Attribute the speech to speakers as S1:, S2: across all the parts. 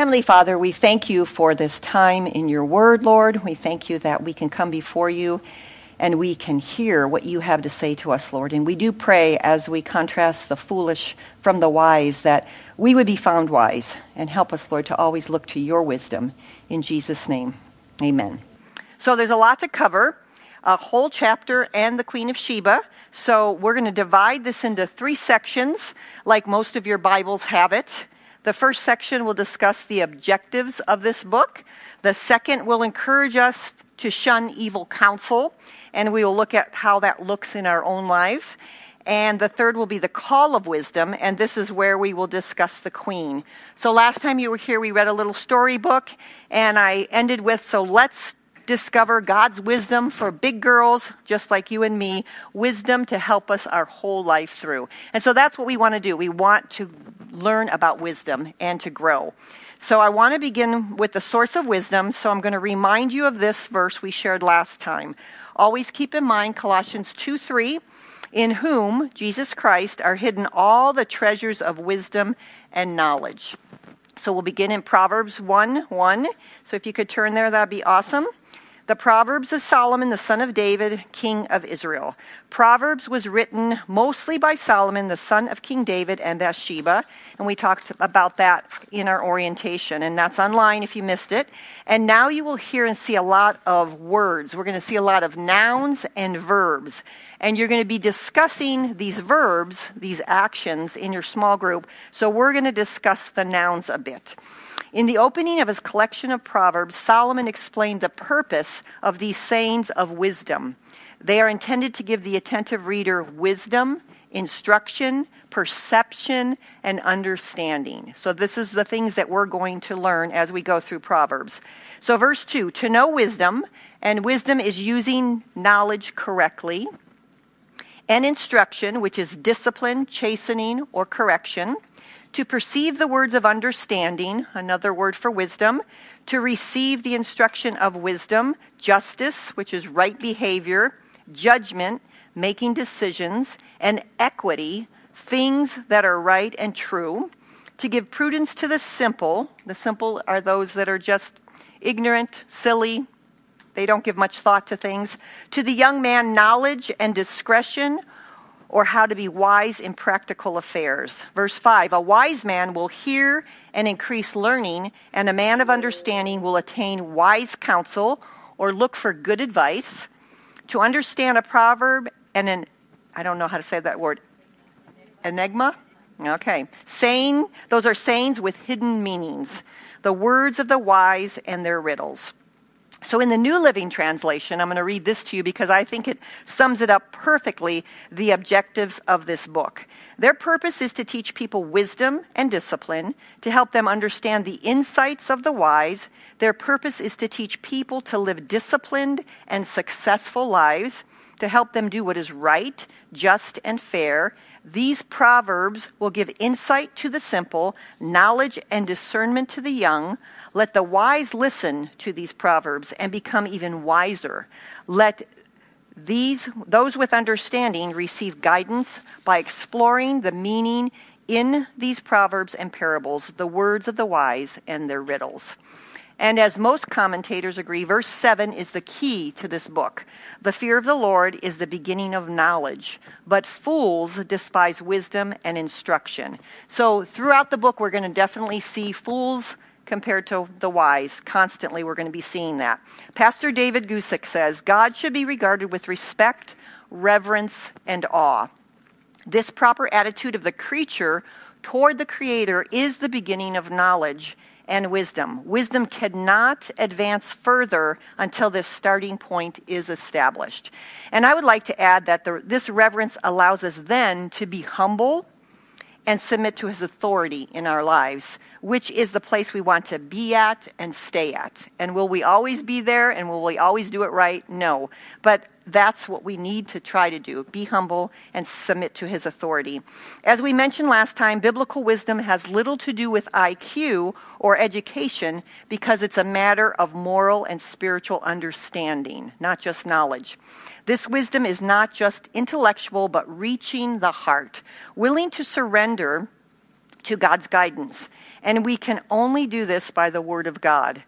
S1: Heavenly Father, we thank you for this time in your word, Lord. We thank you that we can come before you and we can hear what you have to say to us, Lord. And we do pray as we contrast the foolish from the wise that we would be found wise and help us, Lord, to always look to your wisdom. In Jesus' name, amen. So there's a lot to cover a whole chapter and the Queen of Sheba. So we're going to divide this into three sections, like most of your Bibles have it. The first section will discuss the objectives of this book. The second will encourage us to shun evil counsel, and we will look at how that looks in our own lives. And the third will be the call of wisdom, and this is where we will discuss the queen. So last time you were here, we read a little storybook, and I ended with so let's discover God's wisdom for big girls, just like you and me, wisdom to help us our whole life through. And so that's what we want to do. We want to learn about wisdom and to grow. So I want to begin with the source of wisdom. So I'm going to remind you of this verse we shared last time. Always keep in mind Colossians 2 3, in whom, Jesus Christ, are hidden all the treasures of wisdom and knowledge. So we'll begin in Proverbs 1 1. So if you could turn there, that'd be awesome. The Proverbs of Solomon, the son of David, king of Israel. Proverbs was written mostly by Solomon, the son of King David and Bathsheba. And we talked about that in our orientation. And that's online if you missed it. And now you will hear and see a lot of words. We're going to see a lot of nouns and verbs. And you're going to be discussing these verbs, these actions in your small group. So we're going to discuss the nouns a bit. In the opening of his collection of Proverbs, Solomon explained the purpose of these sayings of wisdom. They are intended to give the attentive reader wisdom, instruction, perception, and understanding. So, this is the things that we're going to learn as we go through Proverbs. So, verse 2 to know wisdom, and wisdom is using knowledge correctly, and instruction, which is discipline, chastening, or correction to perceive the words of understanding, another word for wisdom, to receive the instruction of wisdom, justice, which is right behavior, judgment, making decisions, and equity, things that are right and true, to give prudence to the simple. The simple are those that are just ignorant, silly, they don't give much thought to things. To the young man, knowledge and discretion or how to be wise in practical affairs. Verse 5 A wise man will hear and increase learning, and a man of understanding will attain wise counsel or look for good advice. To understand a proverb and an, I don't know how to say that word, enigma? Okay. Saying, those are sayings with hidden meanings, the words of the wise and their riddles. So, in the New Living Translation, I'm going to read this to you because I think it sums it up perfectly the objectives of this book. Their purpose is to teach people wisdom and discipline, to help them understand the insights of the wise. Their purpose is to teach people to live disciplined and successful lives, to help them do what is right, just, and fair. These proverbs will give insight to the simple, knowledge and discernment to the young let the wise listen to these proverbs and become even wiser. Let these those with understanding receive guidance by exploring the meaning in these proverbs and parables, the words of the wise and their riddles. And as most commentators agree, verse 7 is the key to this book. The fear of the Lord is the beginning of knowledge, but fools despise wisdom and instruction. So throughout the book, we're going to definitely see fools compared to the wise. Constantly, we're going to be seeing that. Pastor David Guzik says God should be regarded with respect, reverence, and awe. This proper attitude of the creature toward the Creator is the beginning of knowledge and wisdom. Wisdom cannot advance further until this starting point is established. And I would like to add that the, this reverence allows us then to be humble and submit to his authority in our lives, which is the place we want to be at and stay at. And will we always be there and will we always do it right? No. But that's what we need to try to do be humble and submit to his authority. As we mentioned last time, biblical wisdom has little to do with IQ or education because it's a matter of moral and spiritual understanding, not just knowledge. This wisdom is not just intellectual, but reaching the heart, willing to surrender to God's guidance. And we can only do this by the Word of God.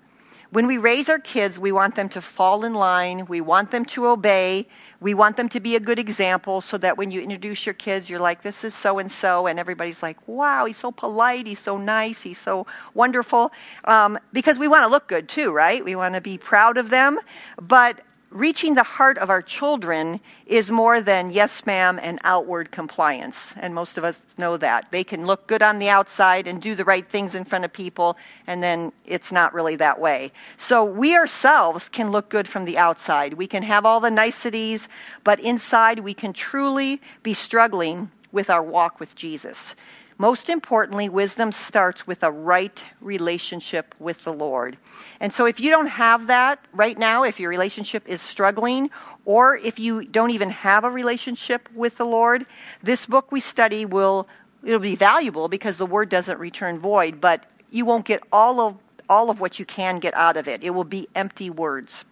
S1: When we raise our kids, we want them to fall in line. We want them to obey. We want them to be a good example so that when you introduce your kids, you're like, this is so and so. And everybody's like, wow, he's so polite. He's so nice. He's so wonderful. Um, because we want to look good too, right? We want to be proud of them. But reaching the heart of our children is more than yes, ma'am, and outward compliance. And most of us know that. They can look good on the outside and do the right things in front of people, and then it's not really that way. So we ourselves can look good from the outside. We can have all the niceties, but inside we can truly be struggling with our walk with Jesus. Most importantly, wisdom starts with a right relationship with the Lord. And so, if you don't have that right now, if your relationship is struggling, or if you don't even have a relationship with the Lord, this book we study will it'll be valuable because the word doesn't return void, but you won't get all of all of what you can get out of it. It will be empty words.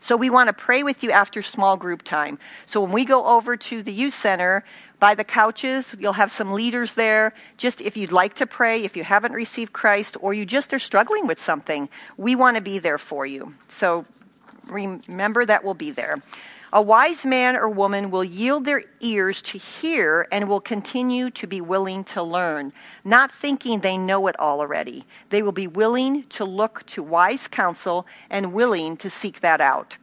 S1: So we want to pray with you after small group time. So when we go over to the youth center, by the couches. You'll have some leaders there. Just if you'd like to pray, if you haven't received Christ, or you just are struggling with something, we want to be there for you. So remember that we'll be there. A wise man or woman will yield their ears to hear and will continue to be willing to learn, not thinking they know it all already. They will be willing to look to wise counsel and willing to seek that out.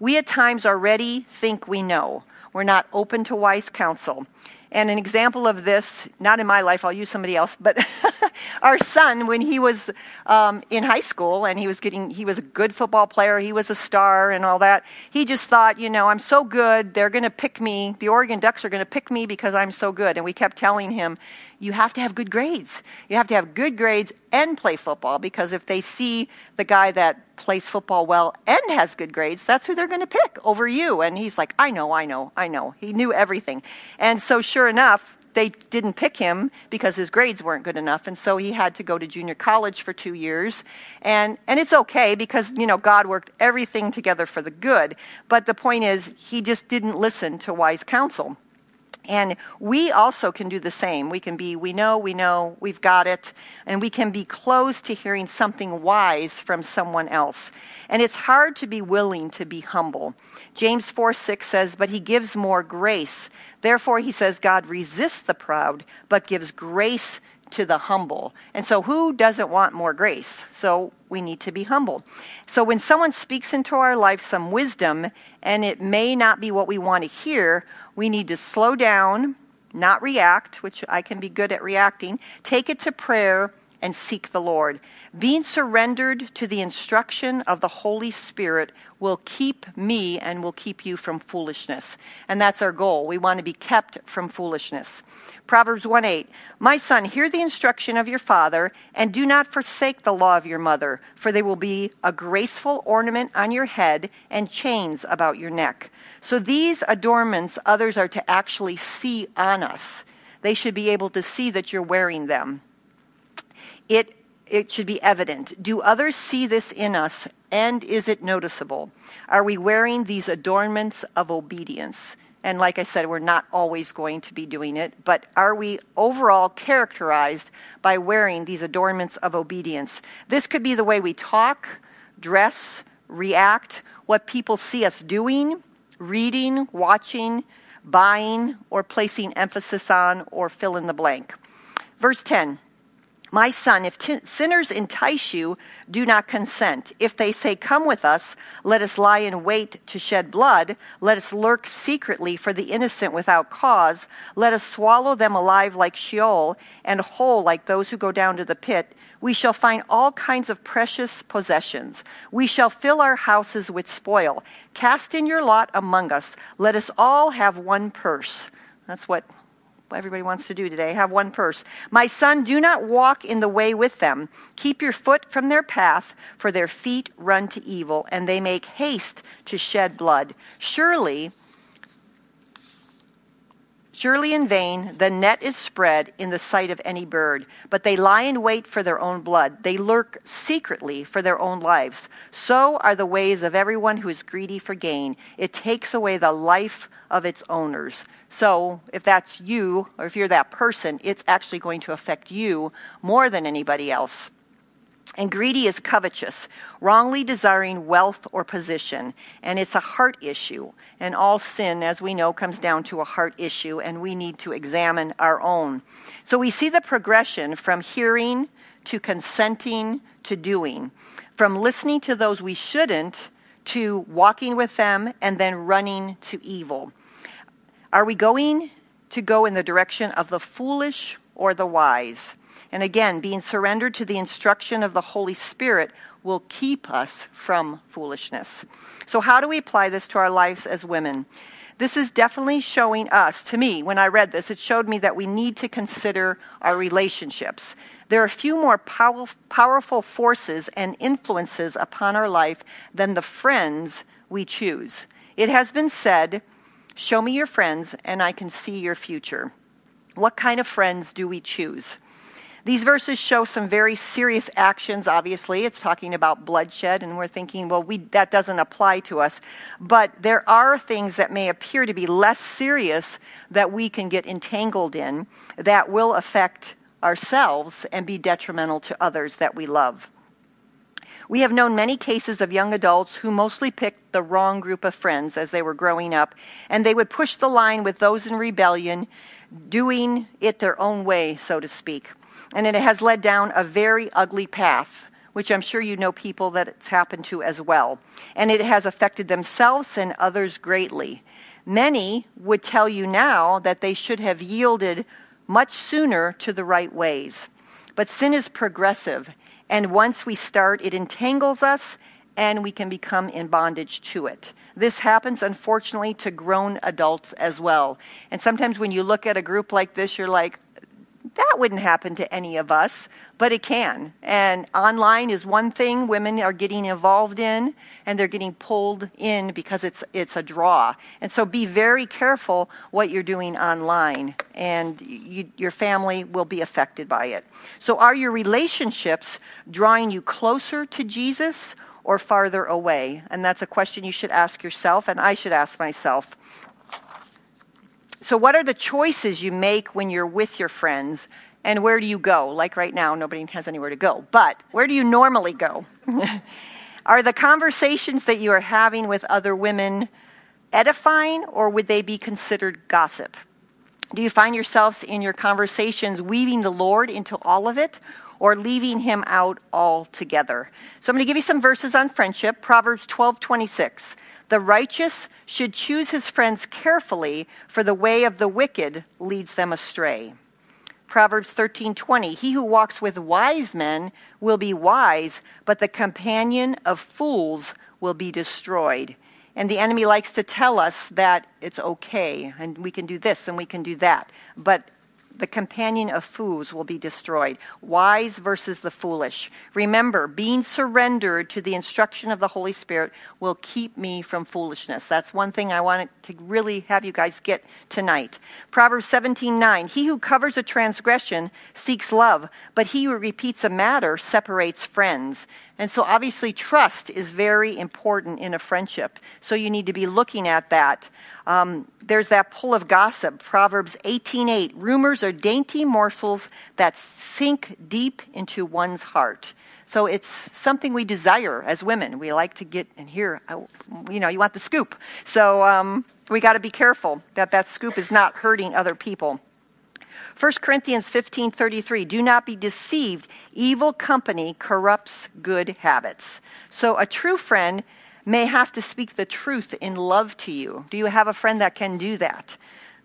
S1: We at times already think we know. We're not open to wise counsel. And an example of this, not in my life, I'll use somebody else, but our son, when he was um, in high school and he was getting, he was a good football player, he was a star and all that, he just thought, you know, I'm so good, they're going to pick me, the Oregon Ducks are going to pick me because I'm so good. And we kept telling him, you have to have good grades. You have to have good grades and play football because if they see the guy that plays football well and has good grades, that's who they're going to pick over you. And he's like, I know, I know, I know. He knew everything. And so, sure enough, they didn't pick him because his grades weren't good enough and so he had to go to junior college for 2 years. And and it's okay because you know God worked everything together for the good. But the point is he just didn't listen to wise counsel and we also can do the same. We can be, we know, we know, we've got it, and we can be close to hearing something wise from someone else. And it's hard to be willing to be humble. James 4 6 says, But he gives more grace. Therefore, he says, God resists the proud, but gives grace to the humble. And so, who doesn't want more grace? So, we need to be humble. So, when someone speaks into our life some wisdom, and it may not be what we want to hear, we need to slow down, not react, which I can be good at reacting, take it to prayer, and seek the Lord. Being surrendered to the instruction of the Holy Spirit will keep me and will keep you from foolishness. And that's our goal. We want to be kept from foolishness. Proverbs 1 8. My son, hear the instruction of your father, and do not forsake the law of your mother, for they will be a graceful ornament on your head and chains about your neck. So these adornments others are to actually see on us. They should be able to see that you're wearing them. It, it should be evident. Do others see this in us, and is it noticeable? Are we wearing these adornments of obedience? And like I said, we're not always going to be doing it, but are we overall characterized by wearing these adornments of obedience? This could be the way we talk, dress, react, what people see us doing, reading, watching, buying, or placing emphasis on, or fill in the blank. Verse 10 My son, if t- sinners entice you, do not consent. If they say, Come with us, let us lie in wait to shed blood, let us lurk secretly for the innocent without cause, let us swallow them alive like Sheol, and whole like those who go down to the pit we shall find all kinds of precious possessions. We shall fill our houses with spoil. Cast in your lot among us. Let us all have one purse. That's what everybody wants to do today have one purse. My son, do not walk in the way with them. Keep your foot from their path, for their feet run to evil, and they make haste to shed blood. Surely, Surely in vain the net is spread in the sight of any bird, but they lie in wait for their own blood. They lurk secretly for their own lives. So are the ways of everyone who is greedy for gain. It takes away the life of its owners. So if that's you, or if you're that person, it's actually going to affect you more than anybody else. And greedy is covetous, wrongly desiring wealth or position. And it's a heart issue. And all sin, as we know, comes down to a heart issue, and we need to examine our own. So we see the progression from hearing to consenting to doing, from listening to those we shouldn't to walking with them and then running to evil. Are we going to go in the direction of the foolish or the wise? And again, being surrendered to the instruction of the Holy Spirit will keep us from foolishness. So, how do we apply this to our lives as women? This is definitely showing us, to me, when I read this, it showed me that we need to consider our relationships. There are a few more pow- powerful forces and influences upon our life than the friends we choose. It has been said, Show me your friends, and I can see your future. What kind of friends do we choose? These verses show some very serious actions, obviously. It's talking about bloodshed, and we're thinking, well, we, that doesn't apply to us. But there are things that may appear to be less serious that we can get entangled in that will affect ourselves and be detrimental to others that we love. We have known many cases of young adults who mostly picked the wrong group of friends as they were growing up, and they would push the line with those in rebellion, doing it their own way, so to speak and it has led down a very ugly path, which I'm sure you know people that it's happened to as well. And it has affected themselves and others greatly. Many would tell you now that they should have yielded much sooner to the right ways. But sin is progressive, and once we start, it entangles us and we can become in bondage to it. This happens, unfortunately, to grown adults as well. And sometimes when you look at a group like this, you're like, that wouldn't happen to any of us, but it can. And online is one thing women are getting involved in, and they're getting pulled in because it's, it's a draw. And so be very careful what you're doing online, and you, your family will be affected by it. So, are your relationships drawing you closer to Jesus or farther away? And that's a question you should ask yourself, and I should ask myself. So, what are the choices you make when you're with your friends? And where do you go? Like right now, nobody has anywhere to go. But where do you normally go? are the conversations that you are having with other women edifying or would they be considered gossip? Do you find yourselves in your conversations weaving the Lord into all of it or leaving him out altogether? So I'm going to give you some verses on friendship. Proverbs 12 26. The righteous should choose his friends carefully, for the way of the wicked leads them astray. Proverbs 13:20 He who walks with wise men will be wise, but the companion of fools will be destroyed. And the enemy likes to tell us that it's okay and we can do this and we can do that. But the companion of fools will be destroyed. Wise versus the foolish. Remember, being surrendered to the instruction of the Holy Spirit will keep me from foolishness. That's one thing I wanted to really have you guys get tonight. Proverbs 17 9. He who covers a transgression seeks love, but he who repeats a matter separates friends. And so, obviously, trust is very important in a friendship. So, you need to be looking at that. Um, there's that pull of gossip. Proverbs 18:8. Rumors are dainty morsels that sink deep into one's heart. So it's something we desire as women. We like to get and hear. You know, you want the scoop. So um, we got to be careful that that scoop is not hurting other people. 1 Corinthians 15:33 Do not be deceived evil company corrupts good habits. So a true friend may have to speak the truth in love to you. Do you have a friend that can do that?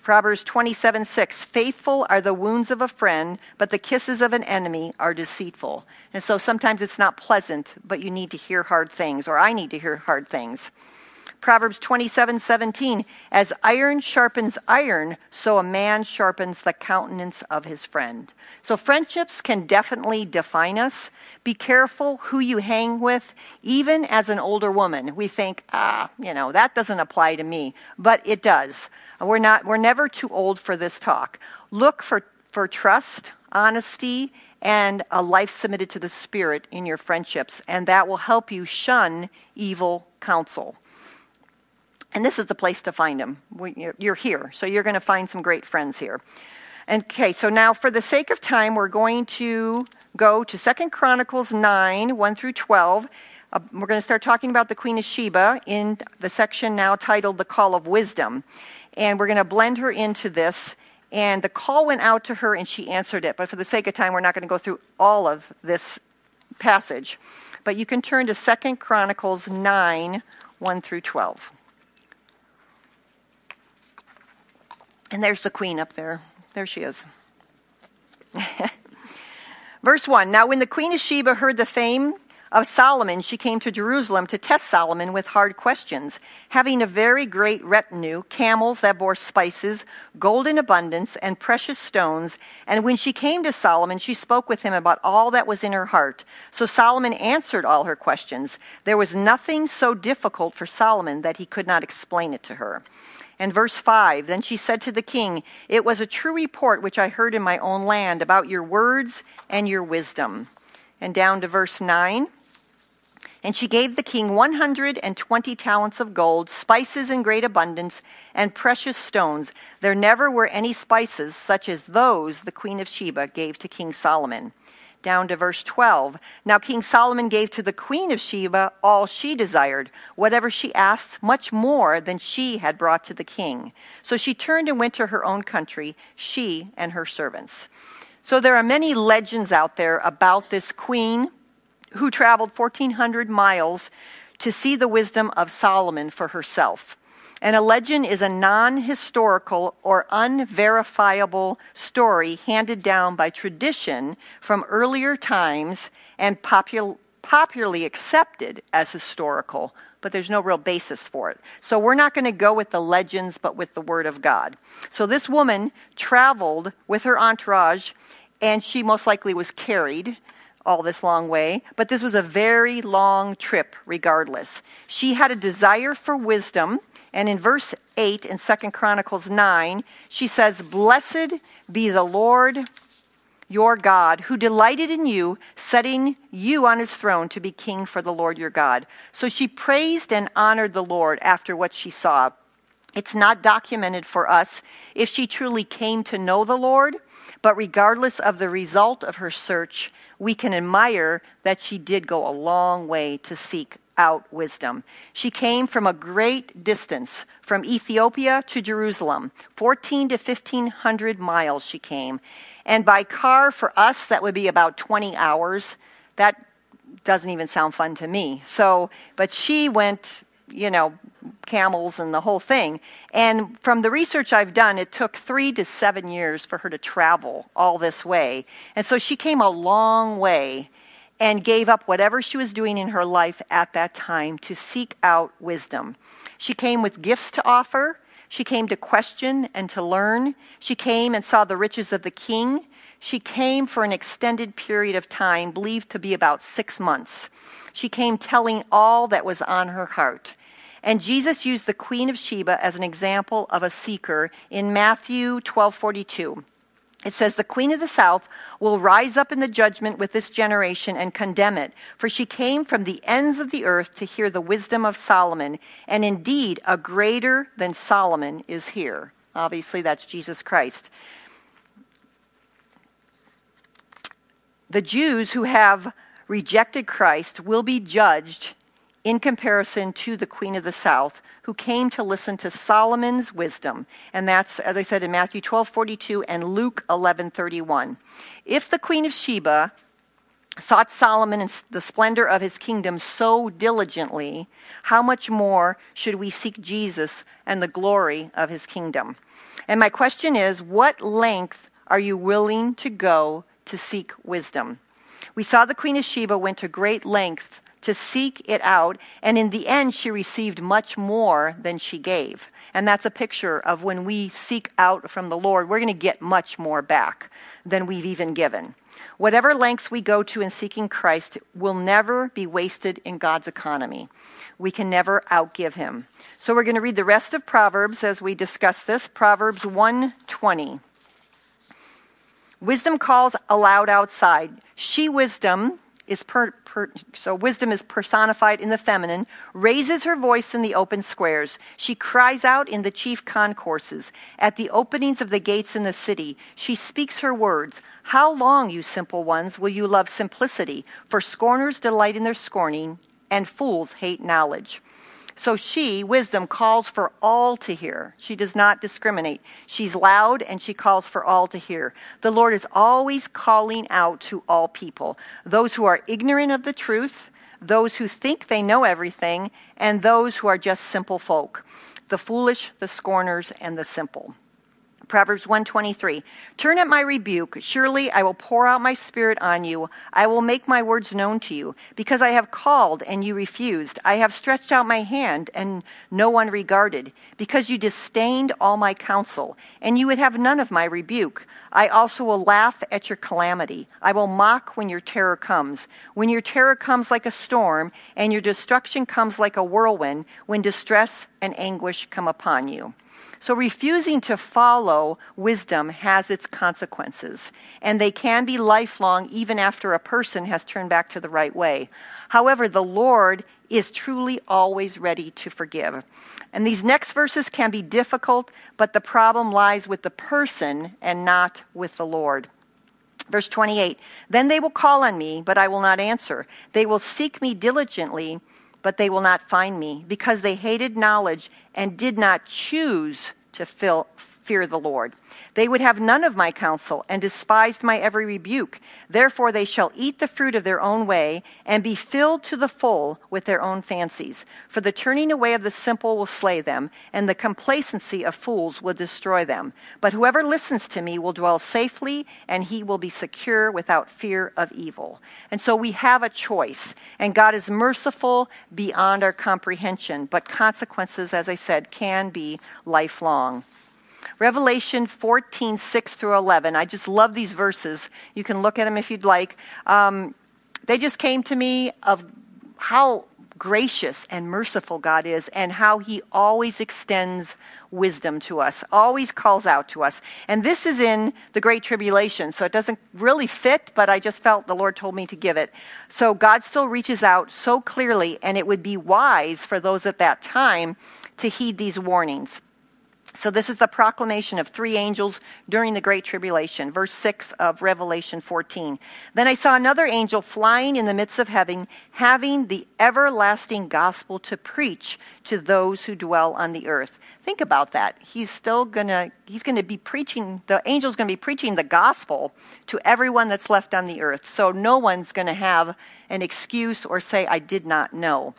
S1: Proverbs 27 6 Faithful are the wounds of a friend, but the kisses of an enemy are deceitful. And so sometimes it's not pleasant, but you need to hear hard things, or I need to hear hard things. Proverbs 27 17, as iron sharpens iron, so a man sharpens the countenance of his friend. So friendships can definitely define us. Be careful who you hang with. Even as an older woman, we think, ah, you know, that doesn't apply to me, but it does. We're not, we're never too old for this talk. Look for, for trust, honesty, and a life submitted to the Spirit in your friendships, and that will help you shun evil counsel. And this is the place to find them. You're here, so you're going to find some great friends here. Okay, so now for the sake of time, we're going to go to Second Chronicles 9, 1 through 12. Uh, we're going to start talking about the Queen of Sheba in the section now titled The Call of Wisdom. And we're going to blend her into this. And the call went out to her and she answered it. But for the sake of time, we're not going to go through all of this passage. But you can turn to Second Chronicles 9, 1 through 12. And there's the queen up there. There she is. Verse 1 Now, when the queen of Sheba heard the fame of Solomon, she came to Jerusalem to test Solomon with hard questions, having a very great retinue, camels that bore spices, gold in abundance, and precious stones. And when she came to Solomon, she spoke with him about all that was in her heart. So Solomon answered all her questions. There was nothing so difficult for Solomon that he could not explain it to her. And verse 5 Then she said to the king, It was a true report which I heard in my own land about your words and your wisdom. And down to verse 9. And she gave the king 120 talents of gold, spices in great abundance, and precious stones. There never were any spices such as those the queen of Sheba gave to King Solomon down to verse 12. Now King Solomon gave to the queen of Sheba all she desired, whatever she asked, much more than she had brought to the king. So she turned and went to her own country, she and her servants. So there are many legends out there about this queen who traveled 1,400 miles to see the wisdom of Solomon for herself. And a legend is a non historical or unverifiable story handed down by tradition from earlier times and popul- popularly accepted as historical, but there's no real basis for it. So we're not going to go with the legends, but with the Word of God. So this woman traveled with her entourage, and she most likely was carried all this long way, but this was a very long trip regardless. She had a desire for wisdom and in verse 8 in Second Chronicles 9, she says, Blessed be the Lord your God, who delighted in you, setting you on his throne to be king for the Lord your God. So she praised and honored the Lord after what she saw. It's not documented for us if she truly came to know the Lord, but regardless of the result of her search, we can admire that she did go a long way to seek out wisdom. She came from a great distance, from Ethiopia to Jerusalem. 14 to 1500 miles she came. And by car, for us, that would be about 20 hours. That doesn't even sound fun to me. So, but she went, you know, camels and the whole thing. And from the research I've done, it took three to seven years for her to travel all this way. And so she came a long way and gave up whatever she was doing in her life at that time to seek out wisdom. She came with gifts to offer. She came to question and to learn. She came and saw the riches of the king. She came for an extended period of time, believed to be about six months. She came telling all that was on her heart. And Jesus used the Queen of Sheba as an example of a seeker in Matthew 12 42. It says, The queen of the south will rise up in the judgment with this generation and condemn it, for she came from the ends of the earth to hear the wisdom of Solomon, and indeed a greater than Solomon is here. Obviously, that's Jesus Christ. The Jews who have rejected Christ will be judged in comparison to the queen of the south who came to listen to Solomon's wisdom. And that's, as I said, in Matthew 12 42 and Luke 11 31. If the queen of Sheba sought Solomon and the splendor of his kingdom so diligently, how much more should we seek Jesus and the glory of his kingdom? And my question is what length are you willing to go to seek wisdom? We saw the Queen of Sheba went to great lengths to seek it out, and in the end, she received much more than she gave. And that's a picture of when we seek out from the Lord, we're going to get much more back than we've even given. Whatever lengths we go to in seeking Christ will never be wasted in God's economy. We can never outgive him. So we're going to read the rest of Proverbs as we discuss this. Proverbs 120. Wisdom calls aloud outside. She, wisdom, is per, per, so wisdom is personified in the feminine, raises her voice in the open squares. She cries out in the chief concourses, at the openings of the gates in the city. She speaks her words. How long, you simple ones, will you love simplicity? For scorners delight in their scorning, and fools hate knowledge. So she, wisdom, calls for all to hear. She does not discriminate. She's loud and she calls for all to hear. The Lord is always calling out to all people those who are ignorant of the truth, those who think they know everything, and those who are just simple folk the foolish, the scorners, and the simple. Proverbs 123 Turn at my rebuke. Surely I will pour out my spirit on you. I will make my words known to you. Because I have called and you refused. I have stretched out my hand and no one regarded. Because you disdained all my counsel and you would have none of my rebuke. I also will laugh at your calamity. I will mock when your terror comes. When your terror comes like a storm and your destruction comes like a whirlwind, when distress and anguish come upon you. So, refusing to follow wisdom has its consequences, and they can be lifelong even after a person has turned back to the right way. However, the Lord is truly always ready to forgive. And these next verses can be difficult, but the problem lies with the person and not with the Lord. Verse 28 Then they will call on me, but I will not answer. They will seek me diligently but they will not find me, because they hated knowledge and did not choose to fill, fear the Lord. They would have none of my counsel and despised my every rebuke. Therefore, they shall eat the fruit of their own way and be filled to the full with their own fancies. For the turning away of the simple will slay them, and the complacency of fools will destroy them. But whoever listens to me will dwell safely, and he will be secure without fear of evil. And so we have a choice, and God is merciful beyond our comprehension, but consequences, as I said, can be lifelong. Revelation 14, 6 through 11. I just love these verses. You can look at them if you'd like. Um, they just came to me of how gracious and merciful God is and how he always extends wisdom to us, always calls out to us. And this is in the Great Tribulation, so it doesn't really fit, but I just felt the Lord told me to give it. So God still reaches out so clearly, and it would be wise for those at that time to heed these warnings. So, this is the proclamation of three angels during the Great Tribulation, verse 6 of Revelation 14. Then I saw another angel flying in the midst of heaven, having the everlasting gospel to preach to those who dwell on the earth. Think about that. He's still going to he's going to be preaching the angel's going to be preaching the gospel to everyone that's left on the earth. So no one's going to have an excuse or say I did not know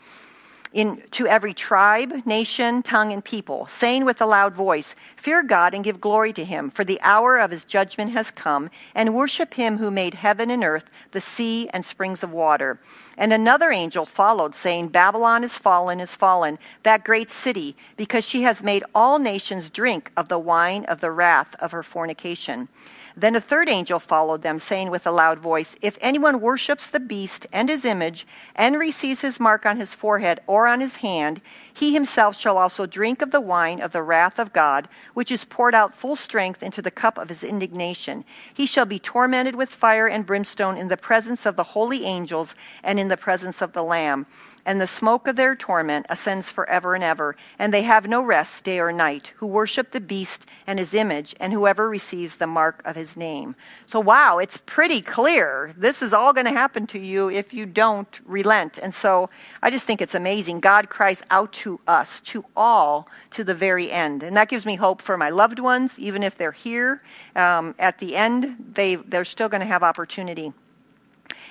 S1: in, to every tribe, nation, tongue, and people, saying with a loud voice, Fear God and give glory to him, for the hour of his judgment has come, and worship him who made heaven and earth, the sea, and springs of water. And another angel followed, saying, Babylon is fallen, is fallen, that great city, because she has made all nations drink of the wine of the wrath of her fornication. Then a third angel followed them, saying with a loud voice, If anyone worships the beast and his image, and receives his mark on his forehead or on his hand, he himself shall also drink of the wine of the wrath of God, which is poured out full strength into the cup of his indignation. He shall be tormented with fire and brimstone in the presence of the holy angels and in the presence of the Lamb and the smoke of their torment ascends forever and ever, and they have no rest day or night, who worship the beast and his image, and whoever receives the mark of his name. So, wow, it's pretty clear. This is all going to happen to you if you don't relent. And so, I just think it's amazing. God cries out to us, to all, to the very end. And that gives me hope for my loved ones, even if they're here. Um, at the end, they, they're still going to have opportunity.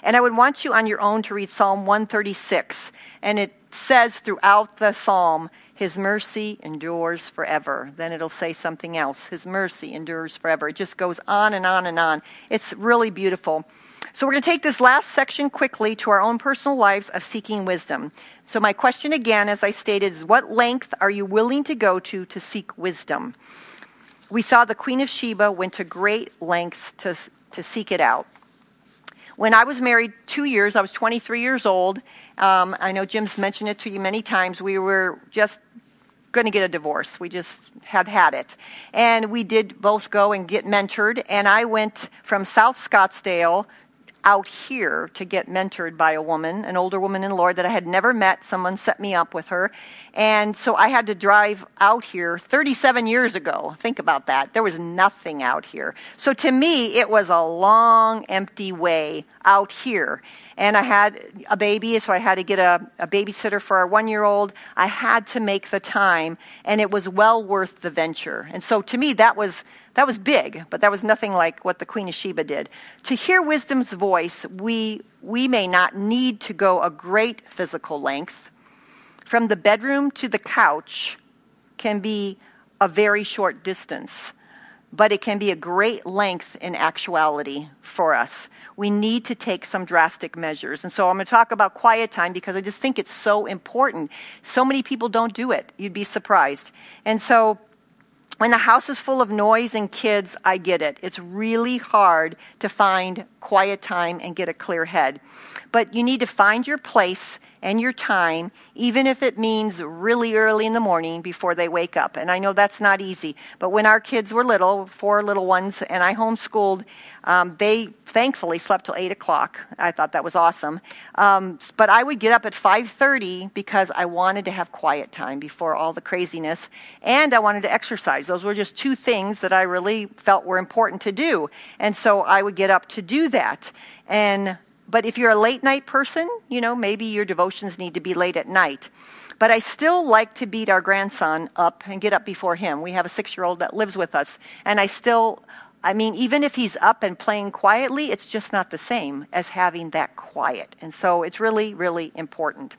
S1: And I would want you on your own to read Psalm 136. And it says throughout the psalm, His mercy endures forever. Then it'll say something else. His mercy endures forever. It just goes on and on and on. It's really beautiful. So, we're going to take this last section quickly to our own personal lives of seeking wisdom. So, my question again, as I stated, is what length are you willing to go to to seek wisdom? We saw the Queen of Sheba went to great lengths to, to seek it out. When I was married two years, I was 23 years old. Um, I know Jim's mentioned it to you many times. We were just going to get a divorce. We just had had it. And we did both go and get mentored. And I went from South Scottsdale out here to get mentored by a woman, an older woman in the Lord that I had never met. Someone set me up with her. And so I had to drive out here 37 years ago. Think about that. There was nothing out here. So to me, it was a long, empty way out here. And I had a baby, so I had to get a, a babysitter for our one year old. I had to make the time, and it was well worth the venture. And so to me, that was that was big, but that was nothing like what the Queen of Sheba did. To hear wisdom's voice, we, we may not need to go a great physical length. From the bedroom to the couch can be a very short distance, but it can be a great length in actuality for us. We need to take some drastic measures. And so I'm going to talk about quiet time because I just think it's so important. So many people don't do it. You'd be surprised. And so when the house is full of noise and kids, I get it. It's really hard to find quiet time and get a clear head. But you need to find your place and your time, even if it means really early in the morning before they wake up. And I know that's not easy, but when our kids were little, four little ones, and I homeschooled, um, they thankfully slept till eight o'clock. I thought that was awesome. Um, but I would get up at five thirty because I wanted to have quiet time before all the craziness, and I wanted to exercise. Those were just two things that I really felt were important to do, and so I would get up to do that. And but if you're a late night person, you know, maybe your devotions need to be late at night. But I still like to beat our grandson up and get up before him. We have a six year old that lives with us. And I still, I mean, even if he's up and playing quietly, it's just not the same as having that quiet. And so it's really, really important.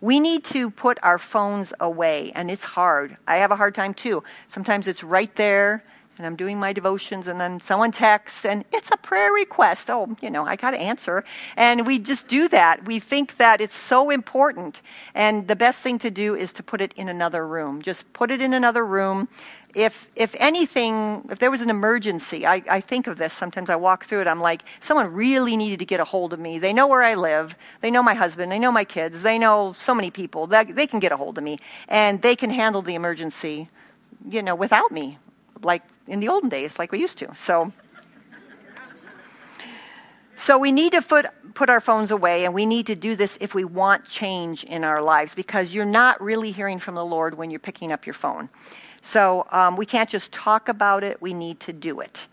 S1: We need to put our phones away, and it's hard. I have a hard time too. Sometimes it's right there and I'm doing my devotions, and then someone texts, and it's a prayer request. Oh, you know, I got to answer. And we just do that. We think that it's so important. And the best thing to do is to put it in another room. Just put it in another room. If, if anything, if there was an emergency, I, I think of this. Sometimes I walk through it. I'm like, someone really needed to get a hold of me. They know where I live. They know my husband. They know my kids. They know so many people. That they can get a hold of me. And they can handle the emergency, you know, without me like in the olden days, like we used to. So, so we need to put, put our phones away, and we need to do this if we want change in our lives because you're not really hearing from the Lord when you're picking up your phone. So um, we can't just talk about it, we need to do it.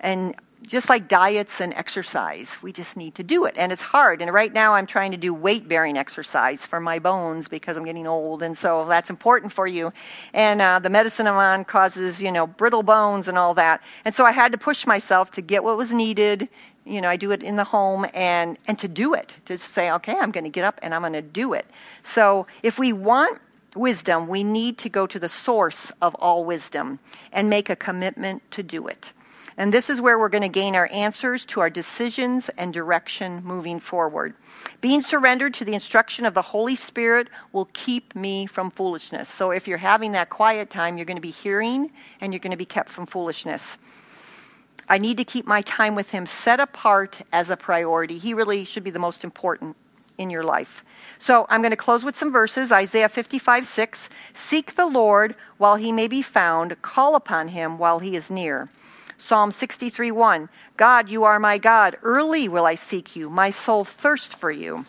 S1: And just like diets and exercise, we just need to do it. And it's hard. And right now, I'm trying to do weight bearing exercise for my bones because I'm getting old. And so that's important for you. And uh, the medicine I'm on causes, you know, brittle bones and all that. And so I had to push myself to get what was needed. You know, I do it in the home and, and to do it, to say, okay, I'm going to get up and I'm going to do it. So if we want wisdom, we need to go to the source of all wisdom and make a commitment to do it. And this is where we're going to gain our answers to our decisions and direction moving forward. Being surrendered to the instruction of the Holy Spirit will keep me from foolishness. So if you're having that quiet time, you're going to be hearing and you're going to be kept from foolishness. I need to keep my time with Him set apart as a priority. He really should be the most important in your life. So I'm going to close with some verses Isaiah 55 6. Seek the Lord while he may be found, call upon him while he is near. Psalm 63 1 God, you are my God. Early will I seek you. My soul thirsts for you.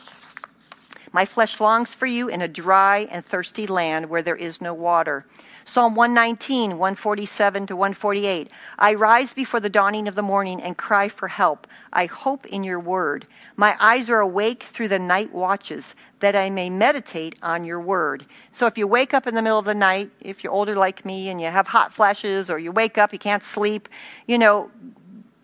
S1: My flesh longs for you in a dry and thirsty land where there is no water. Psalm 119, 147 to 148. I rise before the dawning of the morning and cry for help. I hope in your word. My eyes are awake through the night watches that I may meditate on your word. So if you wake up in the middle of the night, if you're older like me and you have hot flashes or you wake up, you can't sleep, you know,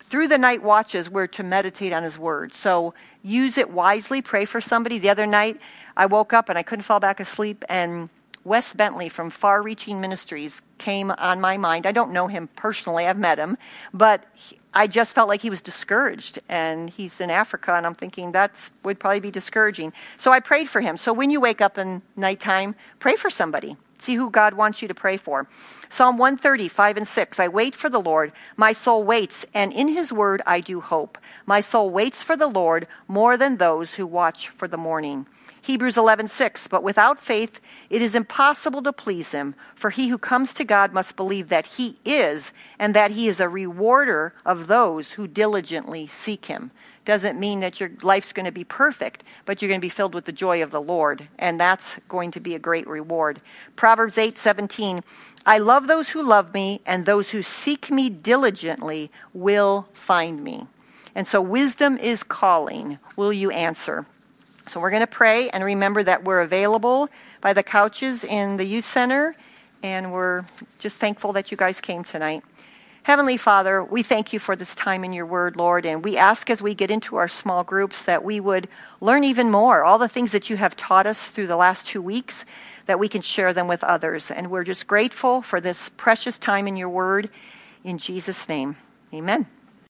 S1: through the night watches, we're to meditate on his word. So use it wisely. Pray for somebody. The other night, I woke up and I couldn't fall back asleep and Wes Bentley from Far Reaching Ministries came on my mind. I don't know him personally, I've met him, but he, I just felt like he was discouraged, and he's in Africa, and I'm thinking that would probably be discouraging. So I prayed for him. So when you wake up in nighttime, pray for somebody. See who God wants you to pray for. Psalm 130, 5 and 6. I wait for the Lord. My soul waits, and in his word I do hope. My soul waits for the Lord more than those who watch for the morning. Hebrews 11:6 But without faith it is impossible to please him for he who comes to God must believe that he is and that he is a rewarder of those who diligently seek him. Doesn't mean that your life's going to be perfect but you're going to be filled with the joy of the Lord and that's going to be a great reward. Proverbs 8:17 I love those who love me and those who seek me diligently will find me. And so wisdom is calling. Will you answer so we're going to pray and remember that we're available by the couches in the youth center, and we're just thankful that you guys came tonight. Heavenly Father, we thank you for this time in your word, Lord, and we ask as we get into our small groups that we would learn even more, all the things that you have taught us through the last two weeks, that we can share them with others. And we're just grateful for this precious time in your word. In Jesus' name, amen.